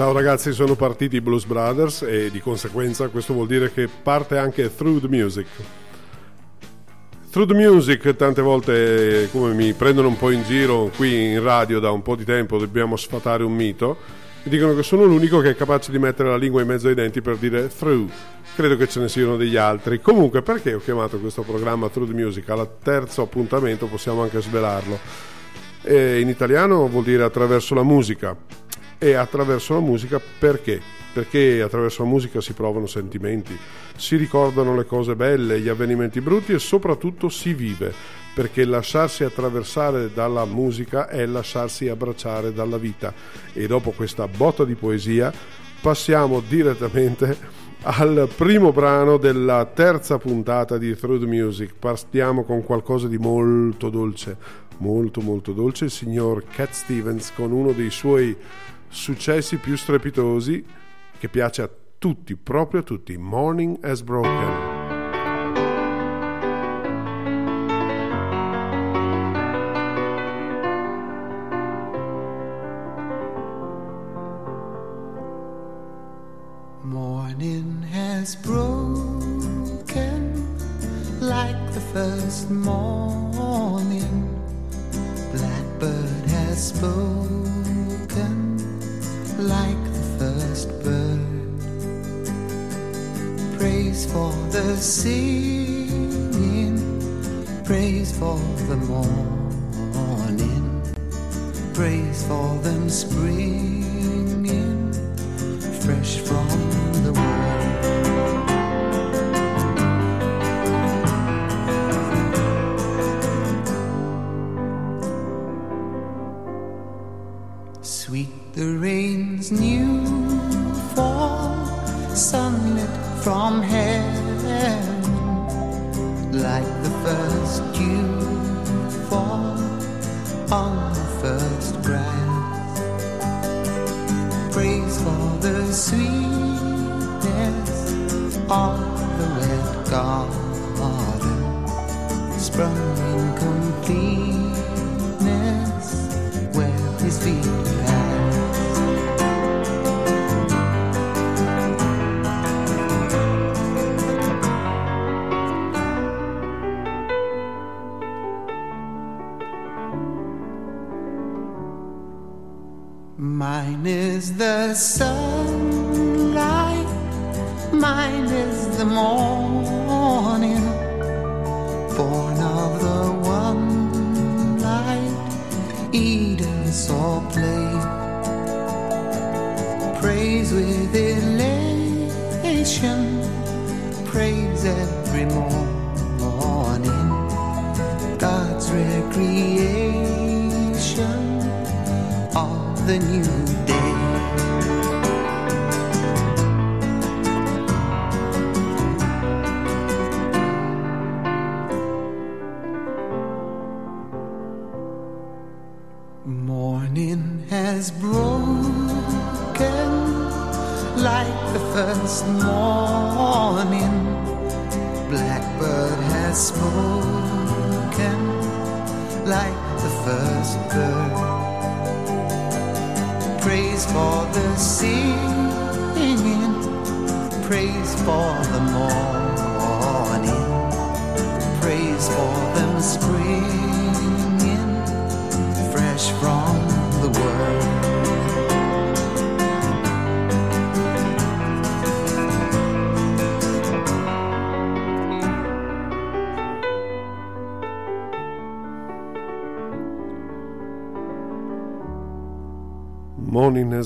Ciao ragazzi, sono partiti i Blues Brothers e di conseguenza questo vuol dire che parte anche Through the Music. Through the Music tante volte come mi prendono un po' in giro qui in radio da un po' di tempo dobbiamo sfatare un mito. Mi dicono che sono l'unico che è capace di mettere la lingua in mezzo ai denti per dire through. Credo che ce ne siano degli altri. Comunque perché ho chiamato questo programma Through the Music? Al terzo appuntamento possiamo anche svelarlo. E in italiano vuol dire attraverso la musica e attraverso la musica perché? Perché attraverso la musica si provano sentimenti, si ricordano le cose belle, gli avvenimenti brutti e soprattutto si vive, perché lasciarsi attraversare dalla musica è lasciarsi abbracciare dalla vita. E dopo questa botta di poesia passiamo direttamente al primo brano della terza puntata di Through the Music. Partiamo con qualcosa di molto dolce, molto molto dolce, il signor Cat Stevens con uno dei suoi successi più strepitosi che piace a tutti, proprio a tutti. Morning has broken. Morning has broken like the first morning. Blackbird has spoken like the first bird. Praise for the singing, praise for the morning, praise for them springing fresh from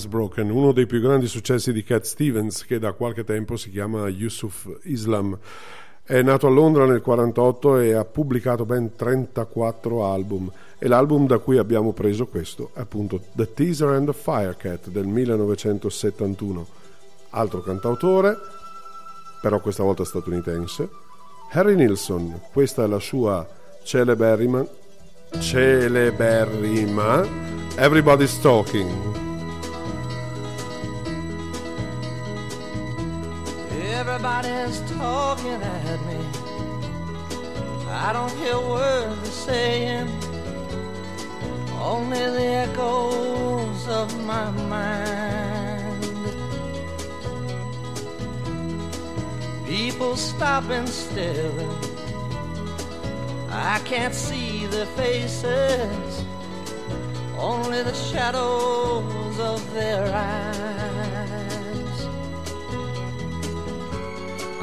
Morning Has Broken, uno dei più grandi successi di Cat Stevens che da qualche tempo si chiama Yusuf Islam. È nato a Londra nel 1948 e ha pubblicato ben 34 album e l'album da cui abbiamo preso questo è appunto The Teaser and the Firecat del 1971. Altro cantautore, però questa volta statunitense, Harry Nilsson, questa è la sua celeberrima, celeberrima Everybody's Talking. Everybody's talking at me. I don't hear words they're saying, only the echoes of my mind. People stopping still. I can't see their faces, only the shadows of their eyes.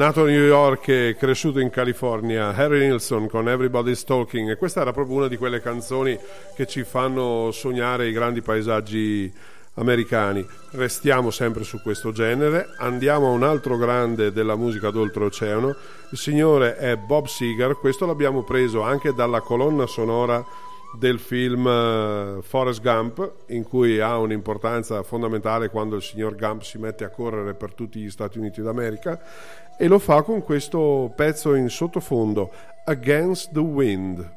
Nato a New York e cresciuto in California, Harry Nilsson con Everybody's Talking e questa era proprio una di quelle canzoni che ci fanno sognare i grandi paesaggi americani. Restiamo sempre su questo genere, andiamo a un altro grande della musica d'oltreoceano, il signore è Bob Seger, questo l'abbiamo preso anche dalla colonna sonora del film eh, Forrest Gump, in cui ha un'importanza fondamentale quando il signor Gump si mette a correre per tutti gli Stati Uniti d'America e lo fa con questo pezzo in sottofondo, Against the Wind.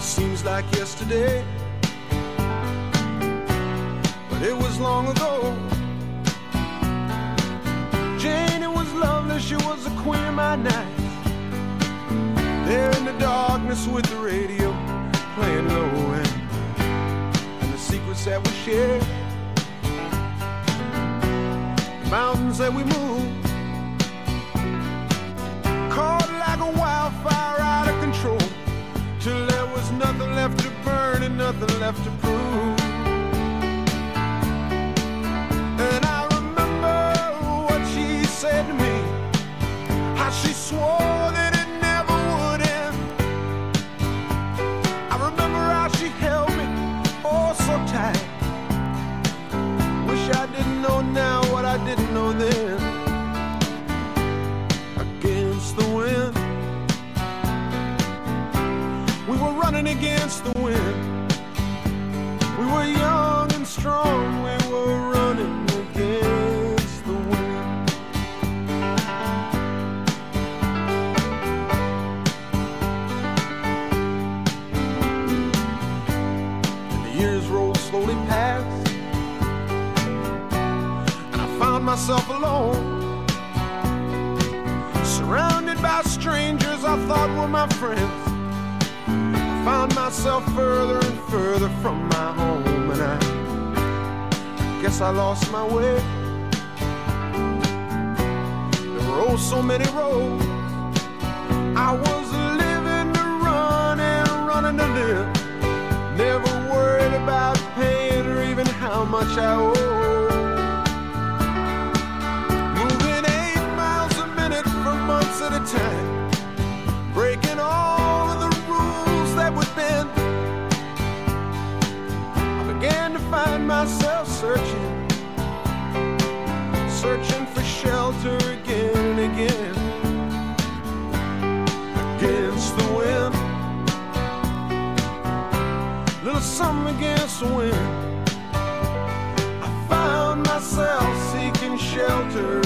Seems like yesterday, but it was long ago. Jane, it was lovely, she was the queen of my night. There in the darkness with the radio playing low end, and the secrets that we share, the mountains that we move, caught like a wildfire out of control till there was nothing left to burn and nothing left to prove. Said to me, how she swore that it never would end. I remember how she held me oh so tight. Wish I didn't know now what I didn't know then. I lost my way. There were oh so many roads. I was living to run and running to live. Never worried about paying or even how much I owe. Moving eight miles a minute for months at a time. Breaking all of the rules that would bend. I began to find myself shelter again and again. Against the wind. Little something against the wind. I found myself seeking shelter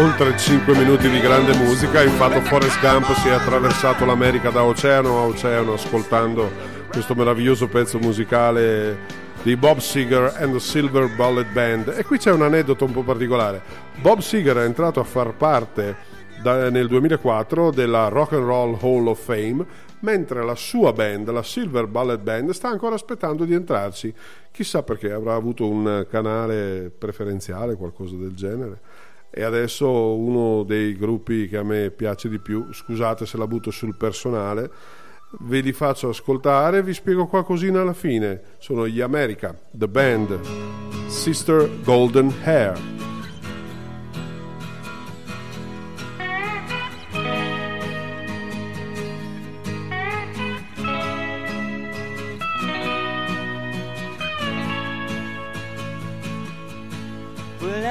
Oltre 5 minuti di grande musica, infatti Forrest Gump si è attraversato l'America da oceano a oceano ascoltando questo meraviglioso pezzo musicale di Bob Seger and the Silver Bullet Band. E qui c'è un aneddoto un po' particolare. Bob Seger è entrato a far parte da- nel 2004 della Rock and Roll Hall of Fame, mentre la sua band, la Silver Bullet Band, sta ancora aspettando di entrarci. Chissà perché avrà avuto un canale preferenziale, qualcosa del genere. E adesso uno dei gruppi che a me piace di più, scusate se la butto sul personale, ve li faccio ascoltare e vi spiego qualcosina alla fine. Sono gli America, The Band, Sister Golden Hair.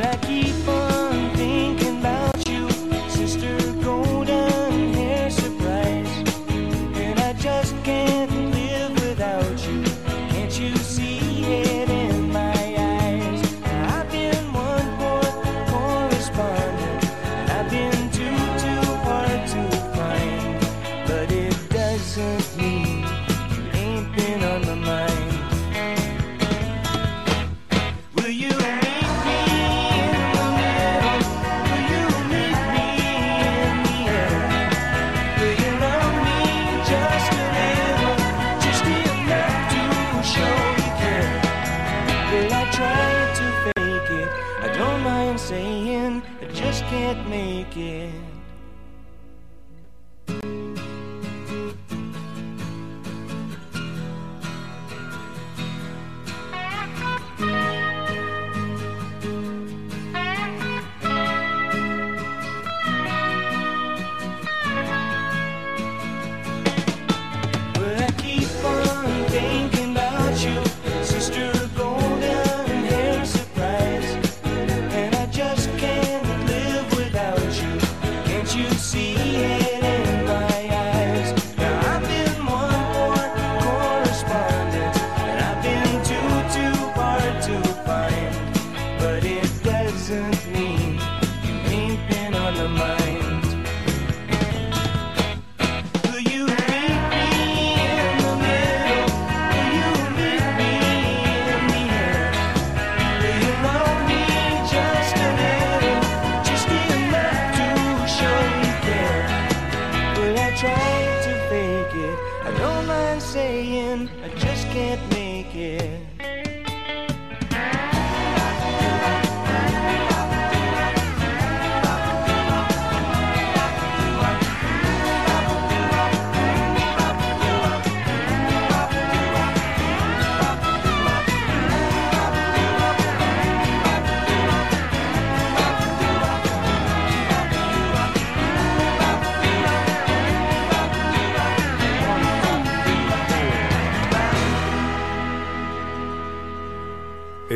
I keep on thinking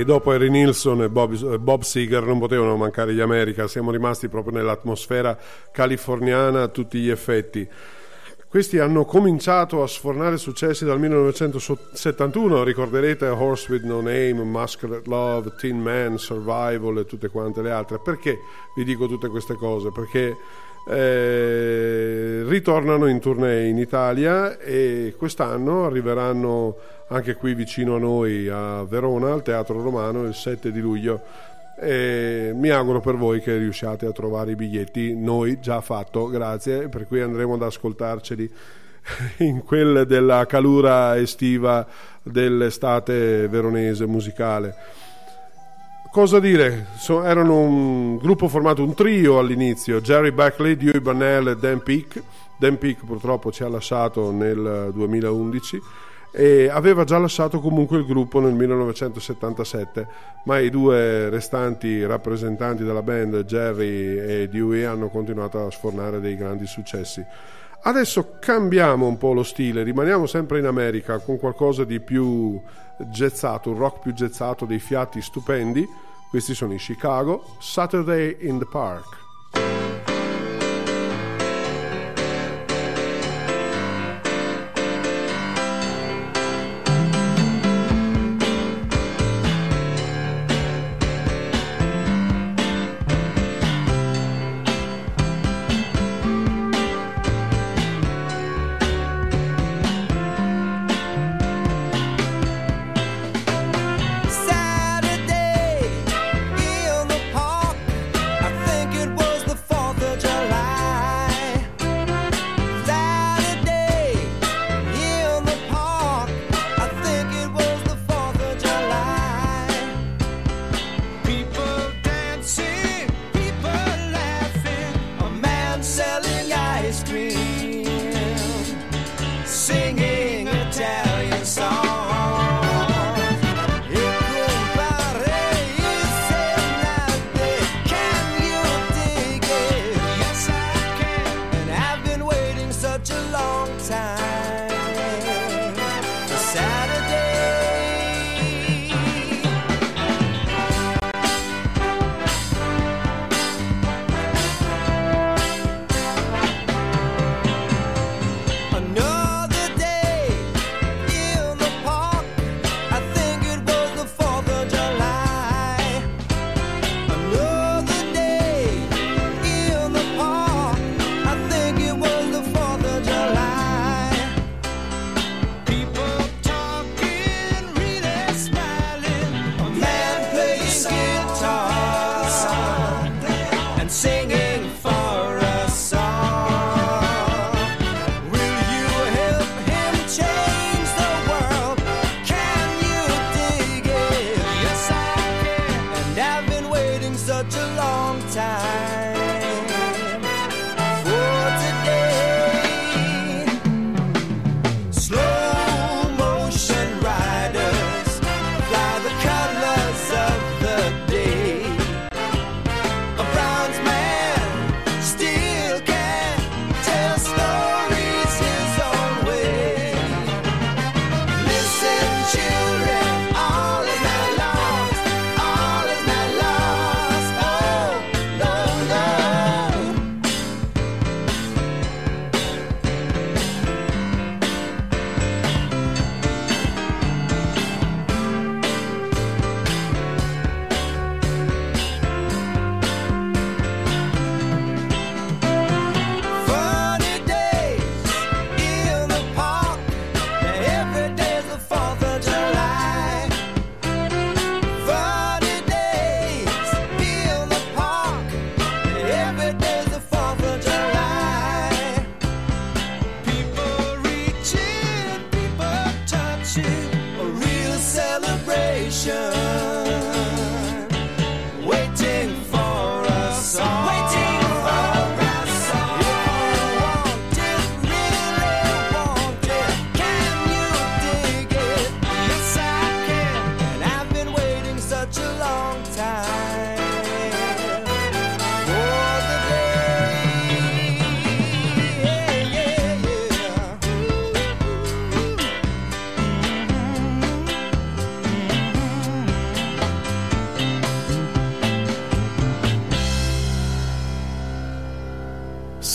dopo Harry Nilsson e Bob, e Bob Seger non potevano mancare gli America, siamo rimasti proprio nell'atmosfera californiana a tutti gli effetti. Questi hanno cominciato a sfornare successi dal 1971, ricorderete Horse with No Name, Masquerade Love, Teen Man, Survival e tutte quante le altre. Perché vi dico tutte queste cose? Perché eh, ritornano in tournée in Italia e quest'anno arriveranno anche qui vicino a noi a Verona al Teatro Romano il 7 di luglio e mi auguro per voi che riusciate a trovare i biglietti noi già fatto grazie per cui andremo ad ascoltarceli in quel della calura estiva dell'estate veronese musicale Cosa dire? So- erano un gruppo formato un trio all'inizio, Jerry Beckley, Dewey Burnell e Dan Peake. Dan Peake purtroppo ci ha lasciato nel 2011 e aveva già lasciato comunque il gruppo nel 1977, ma i due restanti rappresentanti della band, Jerry e Dewey, hanno continuato a sfornare dei grandi successi. Adesso cambiamo un po' lo stile, rimaniamo sempre in America con qualcosa di più jazzato, un rock più jazzato, dei fiati stupendi. Questi sono i Chicago, Saturday in the Park.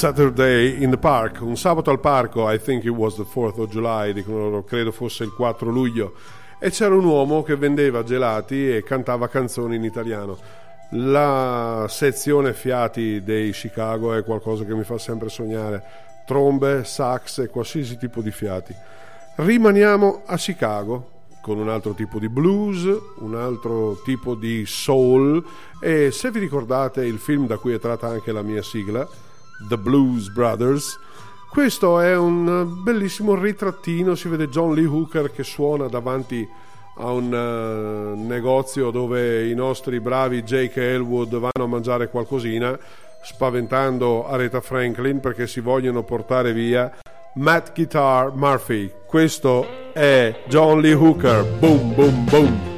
Saturday in the Park, un sabato al parco, I think it was the 4th of July, dicono credo fosse il 4 luglio, e c'era un uomo che vendeva gelati e cantava canzoni in italiano. La sezione fiati dei Chicago è qualcosa che mi fa sempre sognare, trombe, sax e qualsiasi tipo di fiati. Rimaniamo a Chicago con un altro tipo di blues, un altro tipo di soul e se vi ricordate il film da cui è tratta anche la mia sigla, The Blues Brothers. Questo è un bellissimo ritrattino, si vede John Lee Hooker che suona davanti a un uh, negozio dove i nostri bravi Jake Elwood vanno a mangiare qualcosina, spaventando Aretha Franklin perché si vogliono portare via Matt Guitar Murphy. Questo è John Lee Hooker. Boom, boom, boom.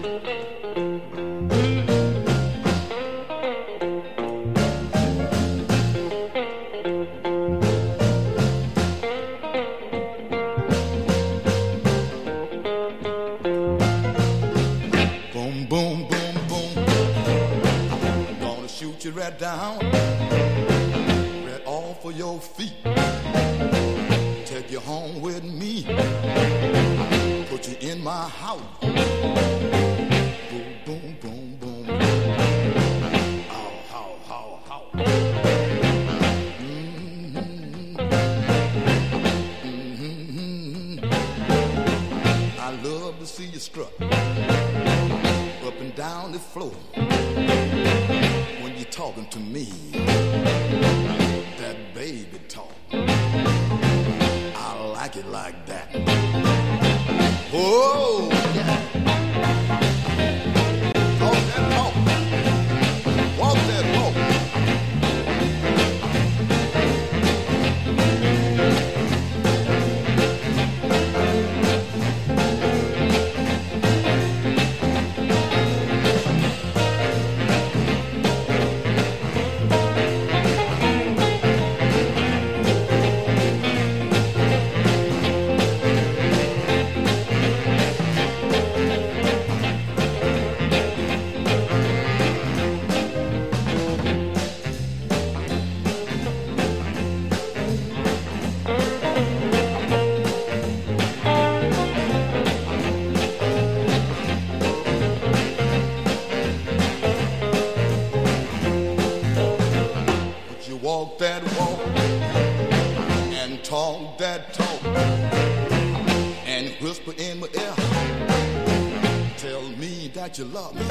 You love me.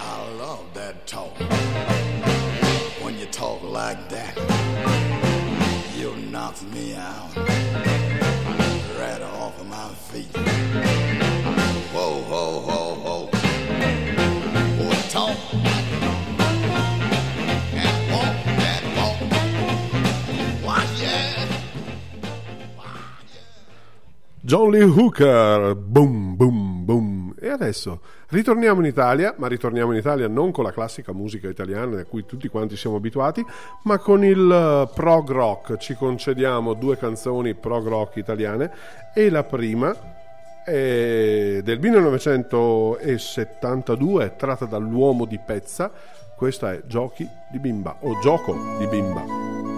I love that talk. When you talk like that, you knock me out. Right off of my feet. Whoa, whoa, whoa, whoa. Talk. Hooker, boom, adesso ritorniamo in Italia, ma ritorniamo in Italia non con la classica musica italiana a cui tutti quanti siamo abituati, ma con il eh, prog rock. Ci concediamo due canzoni prog rock italiane e la prima è del 1972, tratta dall'uomo di Pezza. Questa è Giochi di bimba o Gioco di bimba.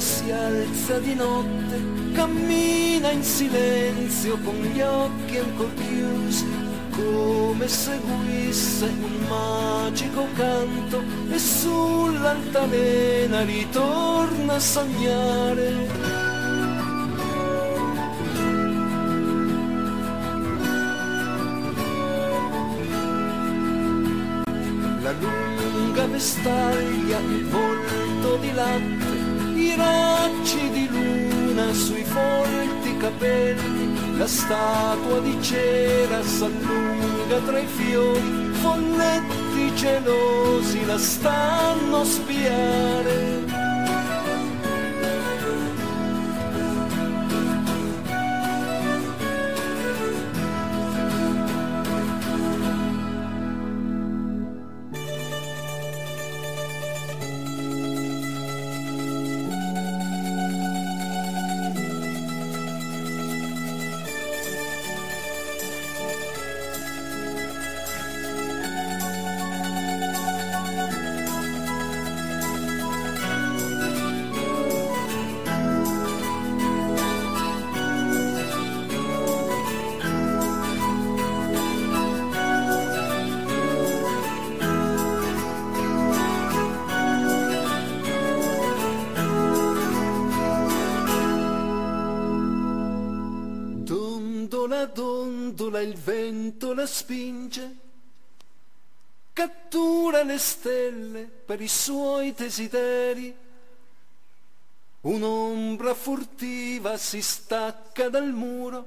Si alza di notte, cammina in silenzio con gli occhi ancora chiusi, come seguisse un magico canto e sull'altalena ritorna a sognare. La lunga vestaglia, il volto di latte, i raggi di luna sui folti capelli, la statua di cera s'allunga tra i fiori, folletti gelosi la stanno spiare. Stelle per i suoi desideri. Un'ombra furtiva si stacca dal muro,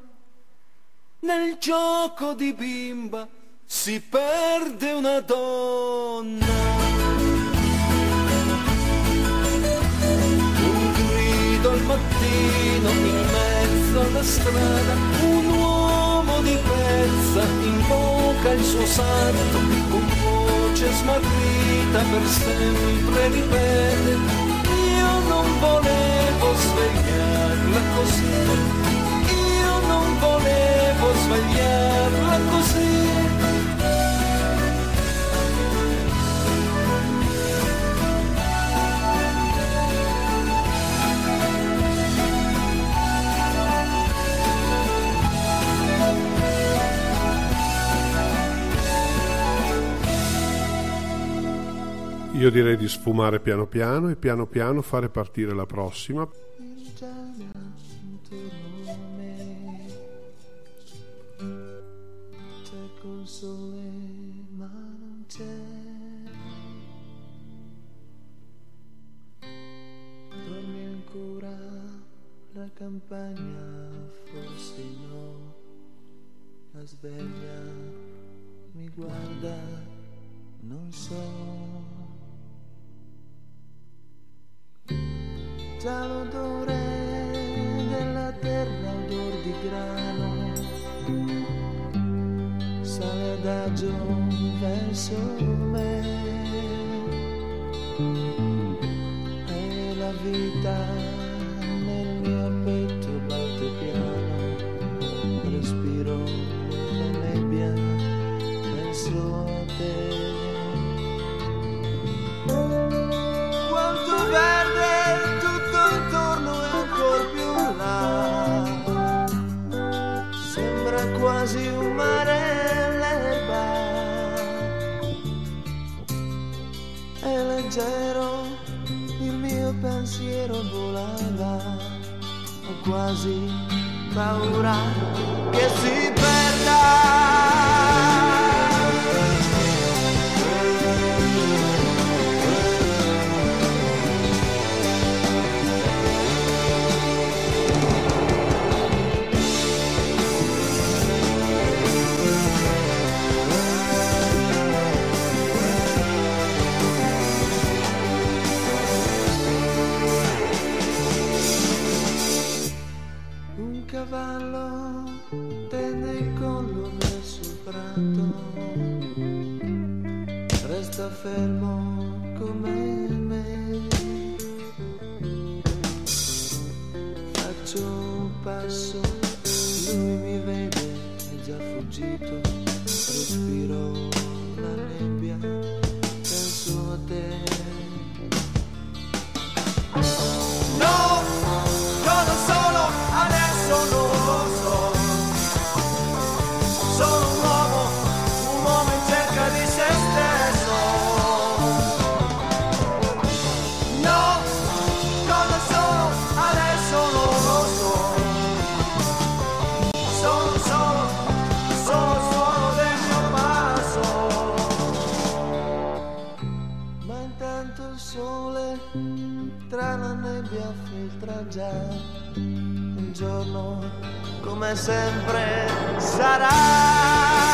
nel gioco di bimba si perde una donna. Un grido al mattino in mezzo alla strada, un uomo di pezza invoca il suo santo, voce smarrita per sempre ripete, io non volevo svegliarla così, io non volevo svegliarla così. Io direi di sfumare piano piano e piano piano fare partire la prossima. La campagna forse no la sveglia mi guarda non so già l'odore della terra, odor di grano, sale adagio verso me. E la vita nel mio petto batte piano, respiro la nebbia, penso a te. Quasi un mare l'erba È leggero il mio pensiero volava Ho quasi paura che si perda cavallo tende il collo il prato, resta fermo come filtra già. Un giorno, come sempre, sarà.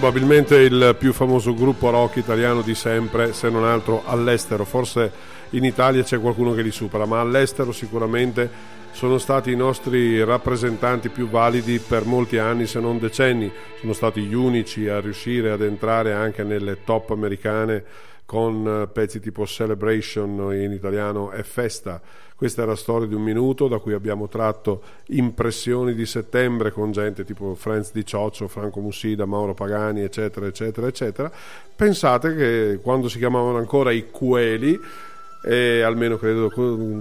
Probabilmente il più famoso gruppo rock italiano di sempre, se non altro all'estero. Forse in Italia c'è qualcuno che li supera, ma all'estero sicuramente sono stati i nostri rappresentanti più validi per molti anni, se non decenni. Sono stati gli unici a riuscire ad entrare anche nelle top americane con eh, pezzi tipo Celebration in italiano e Festa. Questa è la storia di un minuto da cui abbiamo tratto impressioni di settembre con gente tipo Franz Di Cioccio, Franco Mussida, Mauro Pagani, eccetera, eccetera, eccetera. Pensate che quando si chiamavano ancora i Cueli, e almeno credo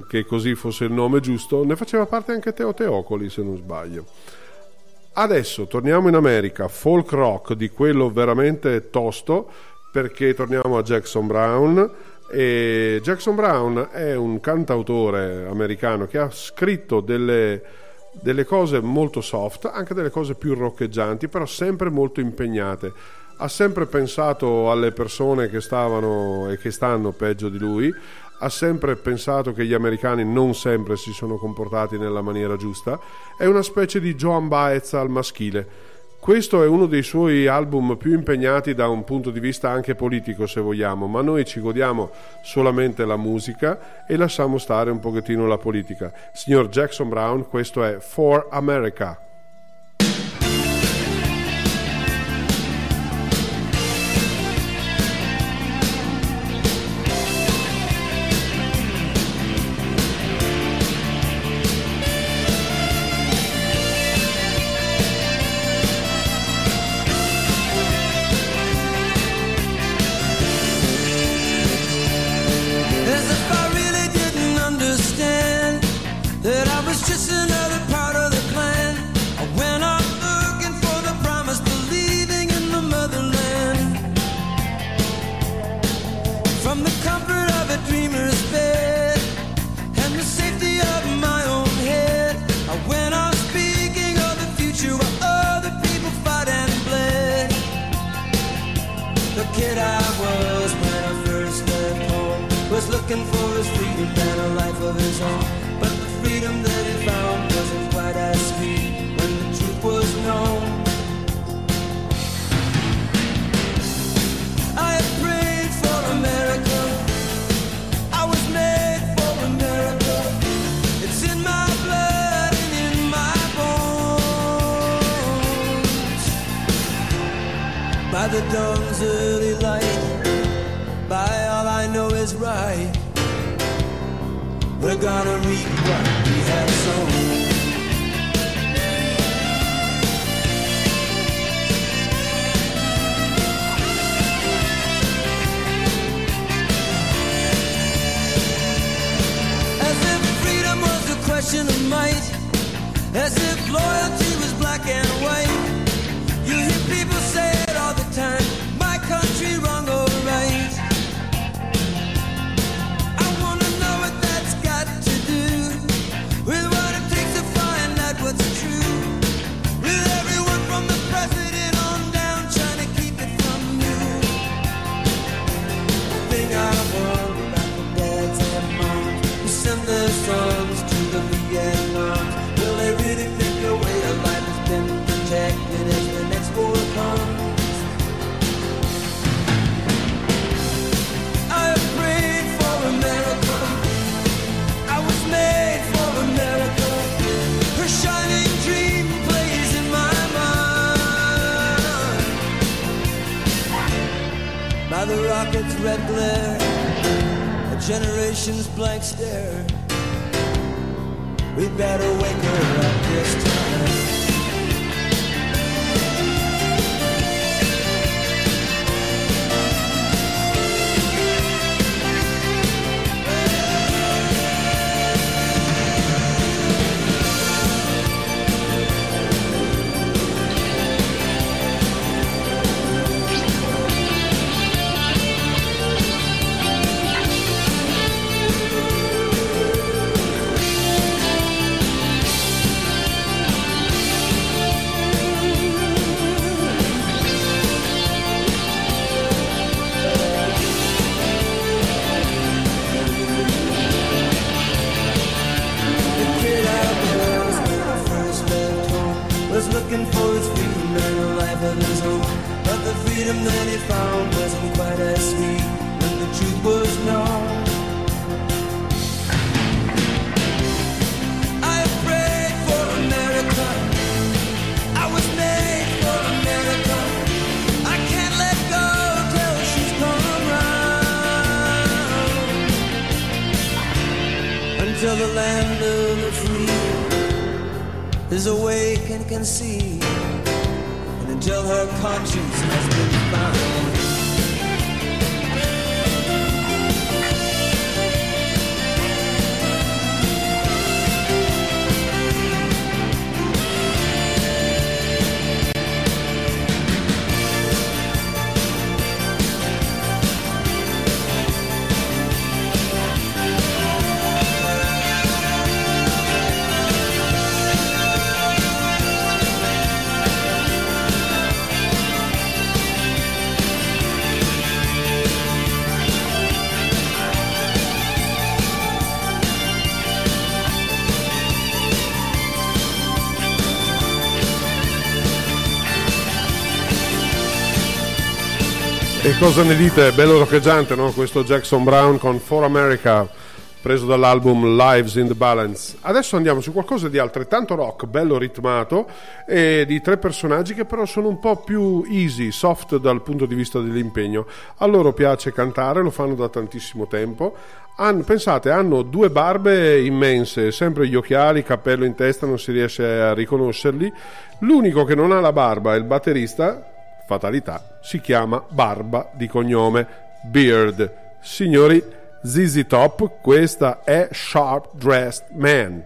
che così fosse il nome giusto, ne faceva parte anche Teo Teocoli, se non sbaglio. Adesso torniamo in America, folk rock di quello veramente tosto, perché torniamo a Jackson Brown. E Jackson Brown è un cantautore americano che ha scritto delle, delle cose molto soft, anche delle cose più roccheggianti, però sempre molto impegnate. Ha sempre pensato alle persone che stavano e che stanno peggio di lui, ha sempre pensato che gli americani non sempre si sono comportati nella maniera giusta, è una specie di Joan Baez al maschile questo è uno dei suoi album più impegnati da un punto di vista anche politico, se vogliamo, ma noi ci godiamo solamente la musica e lasciamo stare un pochettino la politica. Signor Jackson Brown, questo è For America. Red glare, a generation's blank stare. We better wake her up this time. Until the land of the free is awake and can see. And until her conscience has been found. Cosa ne dite? Bello roccheggiante, no? Questo Jackson Brown con For America, preso dall'album Lives in the Balance. Adesso andiamo su qualcosa di altrettanto rock, bello ritmato, e di tre personaggi che però sono un po' più easy, soft dal punto di vista dell'impegno. A loro piace cantare, lo fanno da tantissimo tempo. Han- pensate, hanno due barbe immense, sempre gli occhiali, cappello in testa, non si riesce a riconoscerli. L'unico che non ha la barba è il batterista, fatalità, si chiama Barba di cognome Beard. Signori, ZZ Top, questa è Sharp Dressed Man.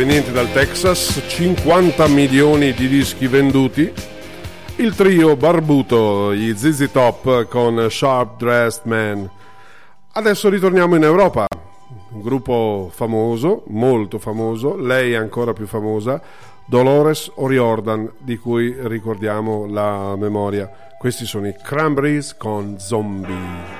Provenienti dal Texas, 50 milioni di dischi venduti. Il trio barbuto, gli ZZ Top con Sharp Dressed Man. Adesso ritorniamo in Europa, un gruppo famoso, molto famoso, lei è ancora più famosa, Dolores O'Riordan, di cui ricordiamo la memoria. Questi sono i Cranberries con Zombie.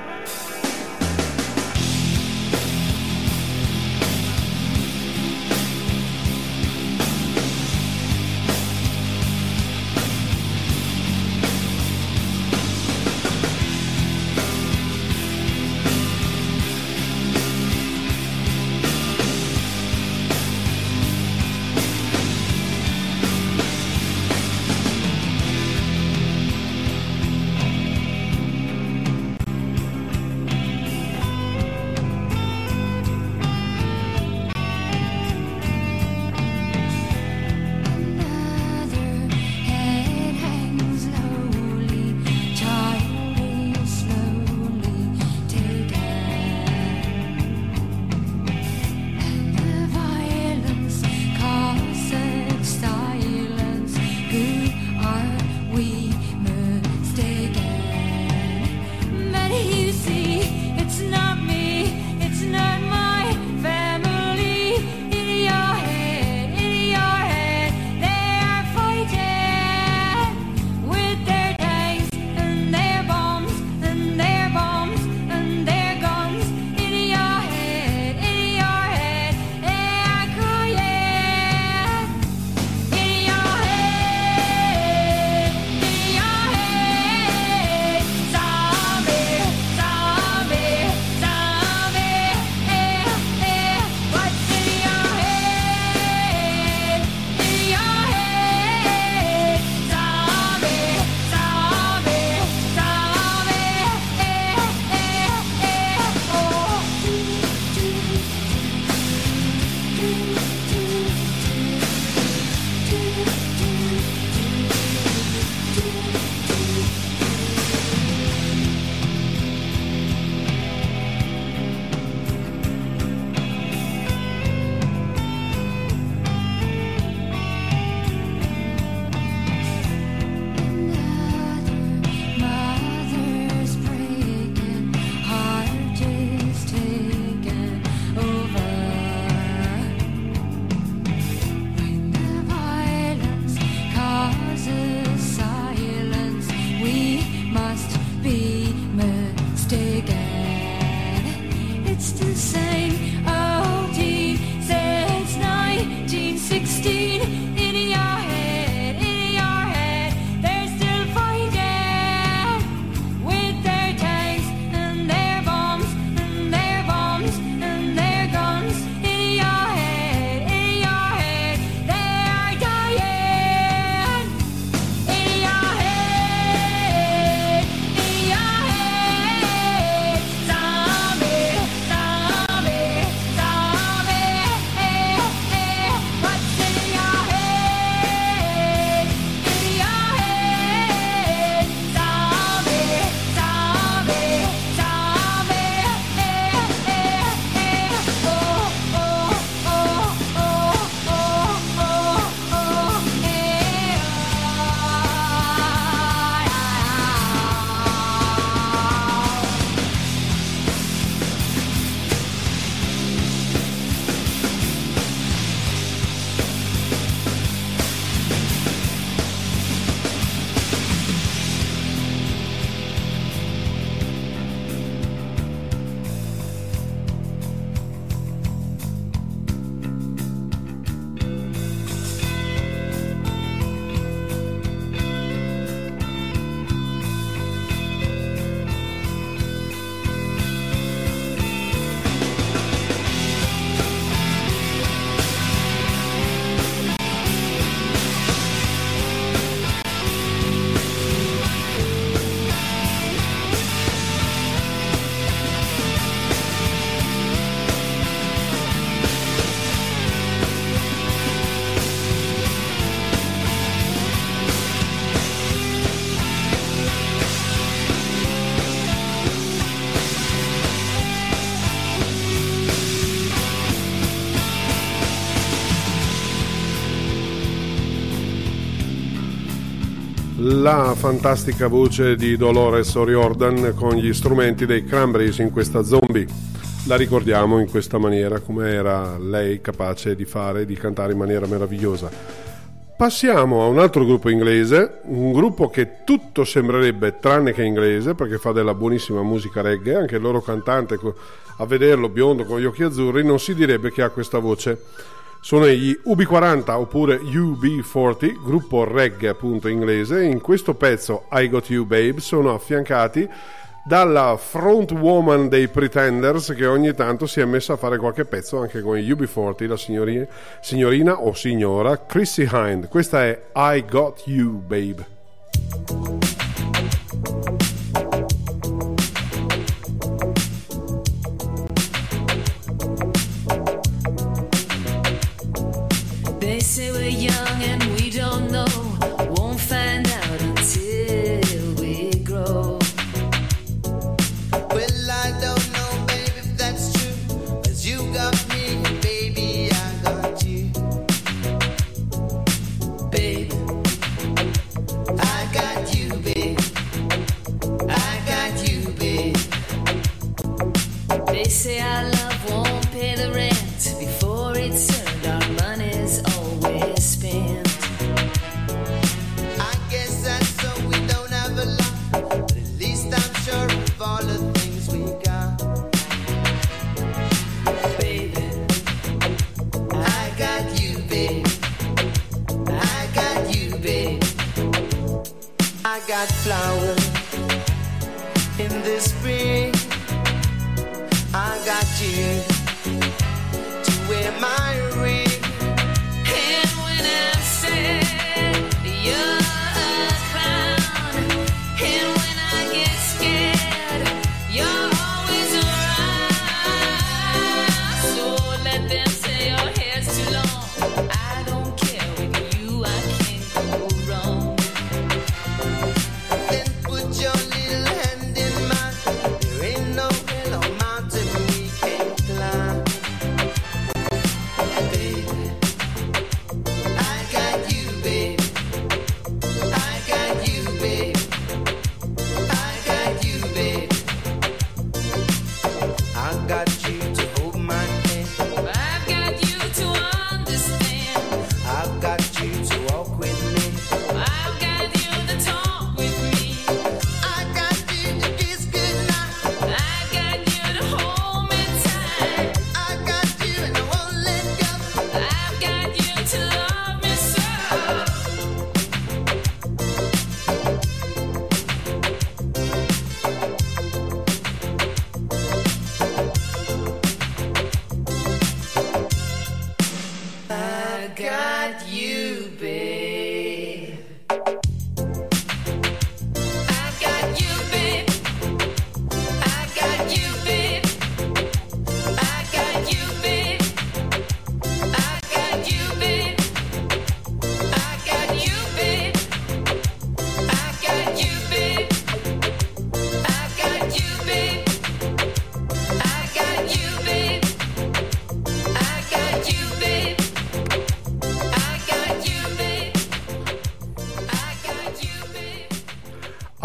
La fantastica voce di Dolores O'Riordan con gli strumenti dei Cranberries in questa zombie. La ricordiamo in questa maniera, come era lei capace di fare, di cantare in maniera meravigliosa. Passiamo a un altro gruppo inglese, un gruppo che tutto sembrerebbe tranne che inglese, perché fa della buonissima musica reggae, anche il loro cantante, a vederlo biondo con gli occhi azzurri, non si direbbe che ha questa voce sono gli UB40 oppure UB40, gruppo reggae appunto inglese. In questo pezzo I Got You Babe sono affiancati dalla front woman dei Pretenders che ogni tanto si è messa a fare qualche pezzo anche con gli UB40, la signorina, signorina o signora Chrissy Hind. Questa è I Got You Babe.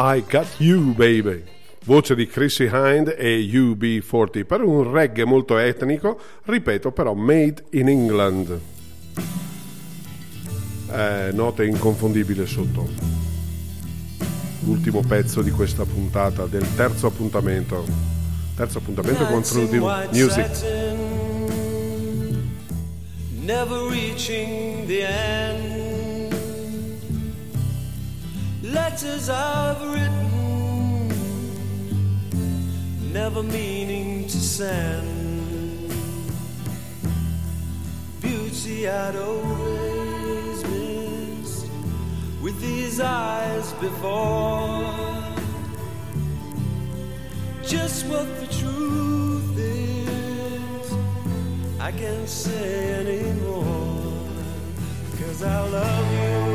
I Got You Baby, voce di Chrissy Hind e UB40 per un reggae molto etnico, ripeto però made in England. Eh, note inconfondibile sotto. L'ultimo pezzo di questa puntata del terzo appuntamento. Terzo appuntamento con True Music. Never reaching the end. Letters I've written, never meaning to send. Beauty I'd always missed with these eyes before. Just what the truth is, I can't say anymore, cause I love you.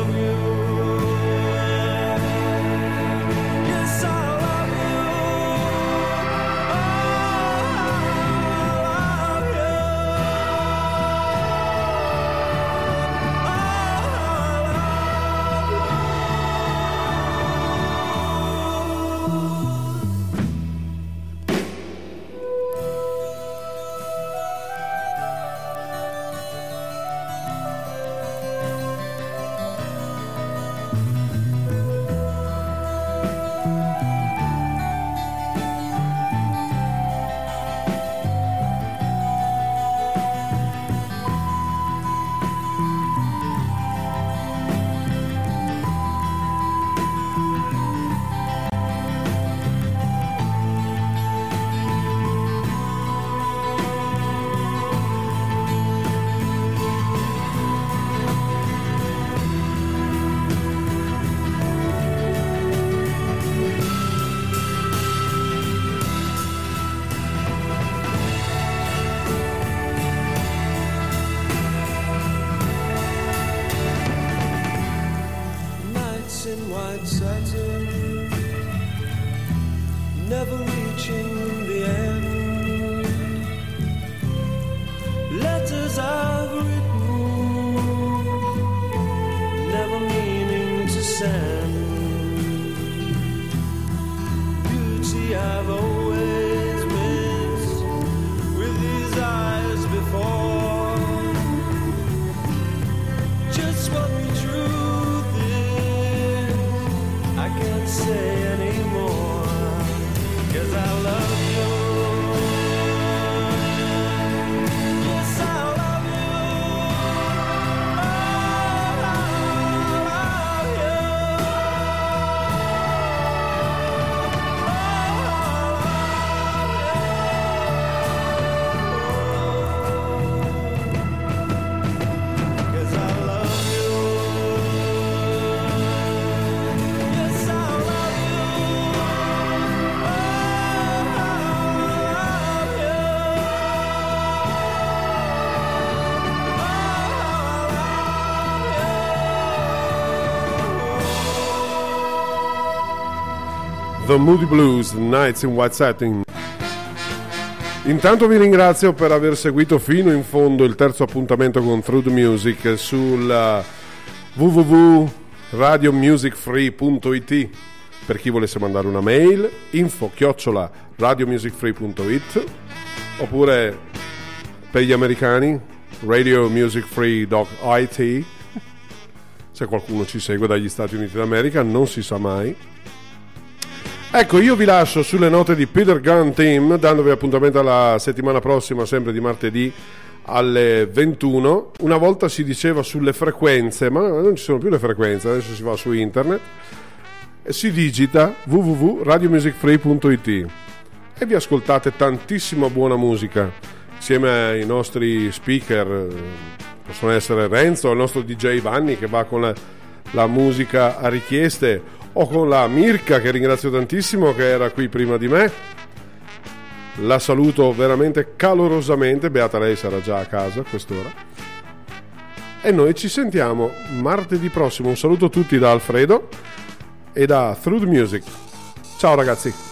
The Moody Blues, Nights in White Satin. Intanto vi ringrazio per aver seguito fino in fondo il terzo appuntamento con Through the Music sul uh, www.radiomusicfree.it per chi volesse mandare una mail info chiocciola radiomusicfree.it oppure per gli americani radiomusicfree.it se qualcuno ci segue dagli Stati Uniti d'America non si sa mai Ecco, io vi lascio sulle note di Peter Gunn Team, dandovi appuntamento alla settimana prossima, sempre di martedì alle 21. Una volta si diceva sulle frequenze, ma non ci sono più le frequenze, adesso si va su internet e si digita www.radiomusicfree.it e vi ascoltate tantissima buona musica insieme ai nostri speaker, possono essere Renzo, il nostro DJ Vanni che va con la, la musica a richieste o con la Mirka che ringrazio tantissimo che era qui prima di me. La saluto veramente calorosamente, beata lei sarà già a casa a quest'ora. E noi ci sentiamo martedì prossimo. Un saluto a tutti da Alfredo e da Through the Music. Ciao ragazzi.